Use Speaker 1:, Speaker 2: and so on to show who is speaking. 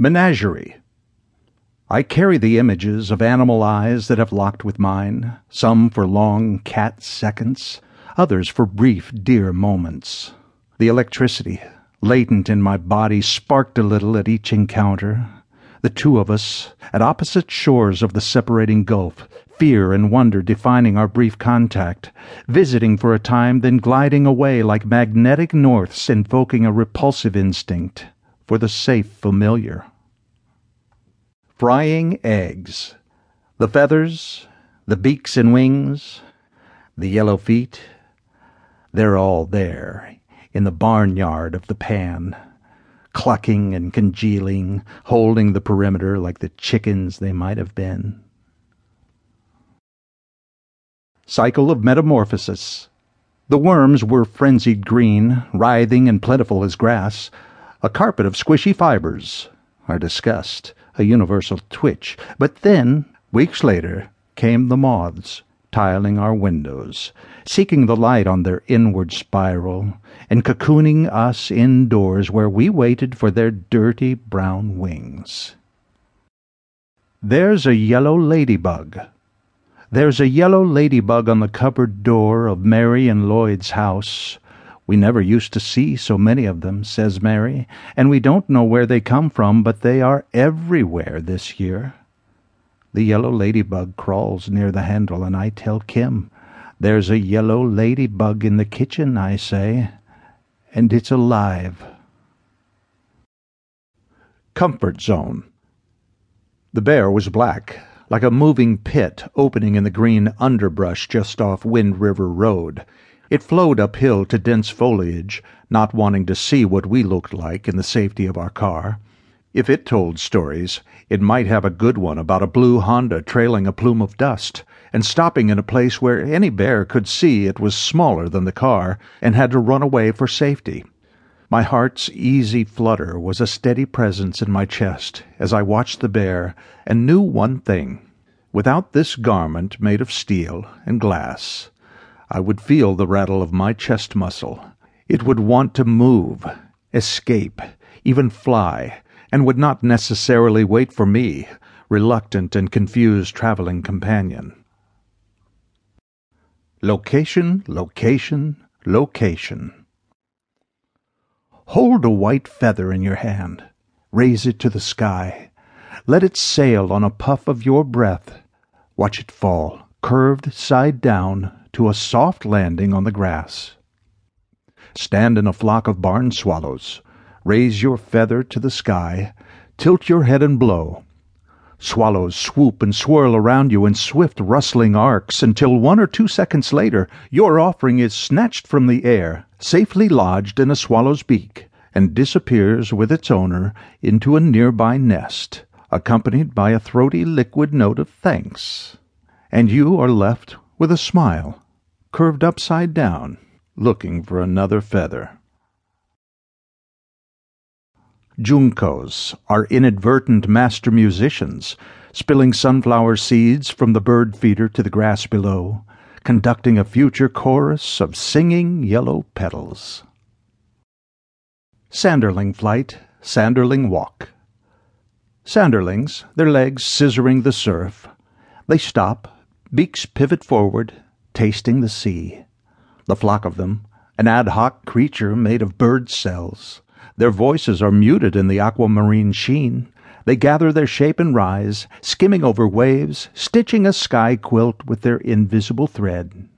Speaker 1: Menagerie. I carry the images of animal eyes that have locked with mine, some for long cat seconds, others for brief deer moments. The electricity, latent in my body, sparked a little at each encounter. The two of us, at opposite shores of the separating gulf, fear and wonder defining our brief contact, visiting for a time, then gliding away like magnetic norths invoking a repulsive instinct for the safe familiar. Frying eggs. The feathers, the beaks and wings, the yellow feet, they're all there in the barnyard of the pan, clucking and congealing, holding the perimeter like the chickens they might have been. Cycle of Metamorphosis. The worms were frenzied green, writhing and plentiful as grass a carpet of squishy fibers, our disgust, a universal twitch. But then, weeks later, came the moths, tiling our windows, seeking the light on their inward spiral, and cocooning us indoors where we waited for their dirty brown wings. There's a yellow ladybug. There's a yellow ladybug on the cupboard door of Mary and Lloyd's house we never used to see so many of them, says Mary, and we don't know where they come from, but they are everywhere this year. The yellow ladybug crawls near the handle, and I tell Kim, There's a yellow ladybug in the kitchen, I say, and it's alive. Comfort Zone The bear was black, like a moving pit opening in the green underbrush just off Wind River Road. It flowed uphill to dense foliage, not wanting to see what we looked like in the safety of our car. If it told stories, it might have a good one about a blue Honda trailing a plume of dust and stopping in a place where any bear could see it was smaller than the car and had to run away for safety. My heart's easy flutter was a steady presence in my chest as I watched the bear and knew one thing. Without this garment made of steel and glass, I would feel the rattle of my chest muscle. It would want to move, escape, even fly, and would not necessarily wait for me, reluctant and confused traveling companion. Location, location, location. Hold a white feather in your hand. Raise it to the sky. Let it sail on a puff of your breath. Watch it fall, curved side down, to a soft landing on the grass. Stand in a flock of barn swallows. Raise your feather to the sky. Tilt your head and blow. Swallows swoop and swirl around you in swift rustling arcs until one or two seconds later your offering is snatched from the air, safely lodged in a swallow's beak, and disappears with its owner into a nearby nest, accompanied by a throaty liquid note of thanks. And you are left with a smile curved upside down, looking for another feather. Juncos are inadvertent master musicians, spilling sunflower seeds from the bird feeder to the grass below, conducting a future chorus of singing yellow petals. Sanderling flight, sanderling walk. Sanderlings, their legs scissoring the surf. They stop, beaks pivot forward, tasting the sea. The flock of them, an ad hoc creature made of bird cells. Their voices are muted in the aquamarine sheen. They gather their shape and rise, skimming over waves, stitching a sky quilt with their invisible thread.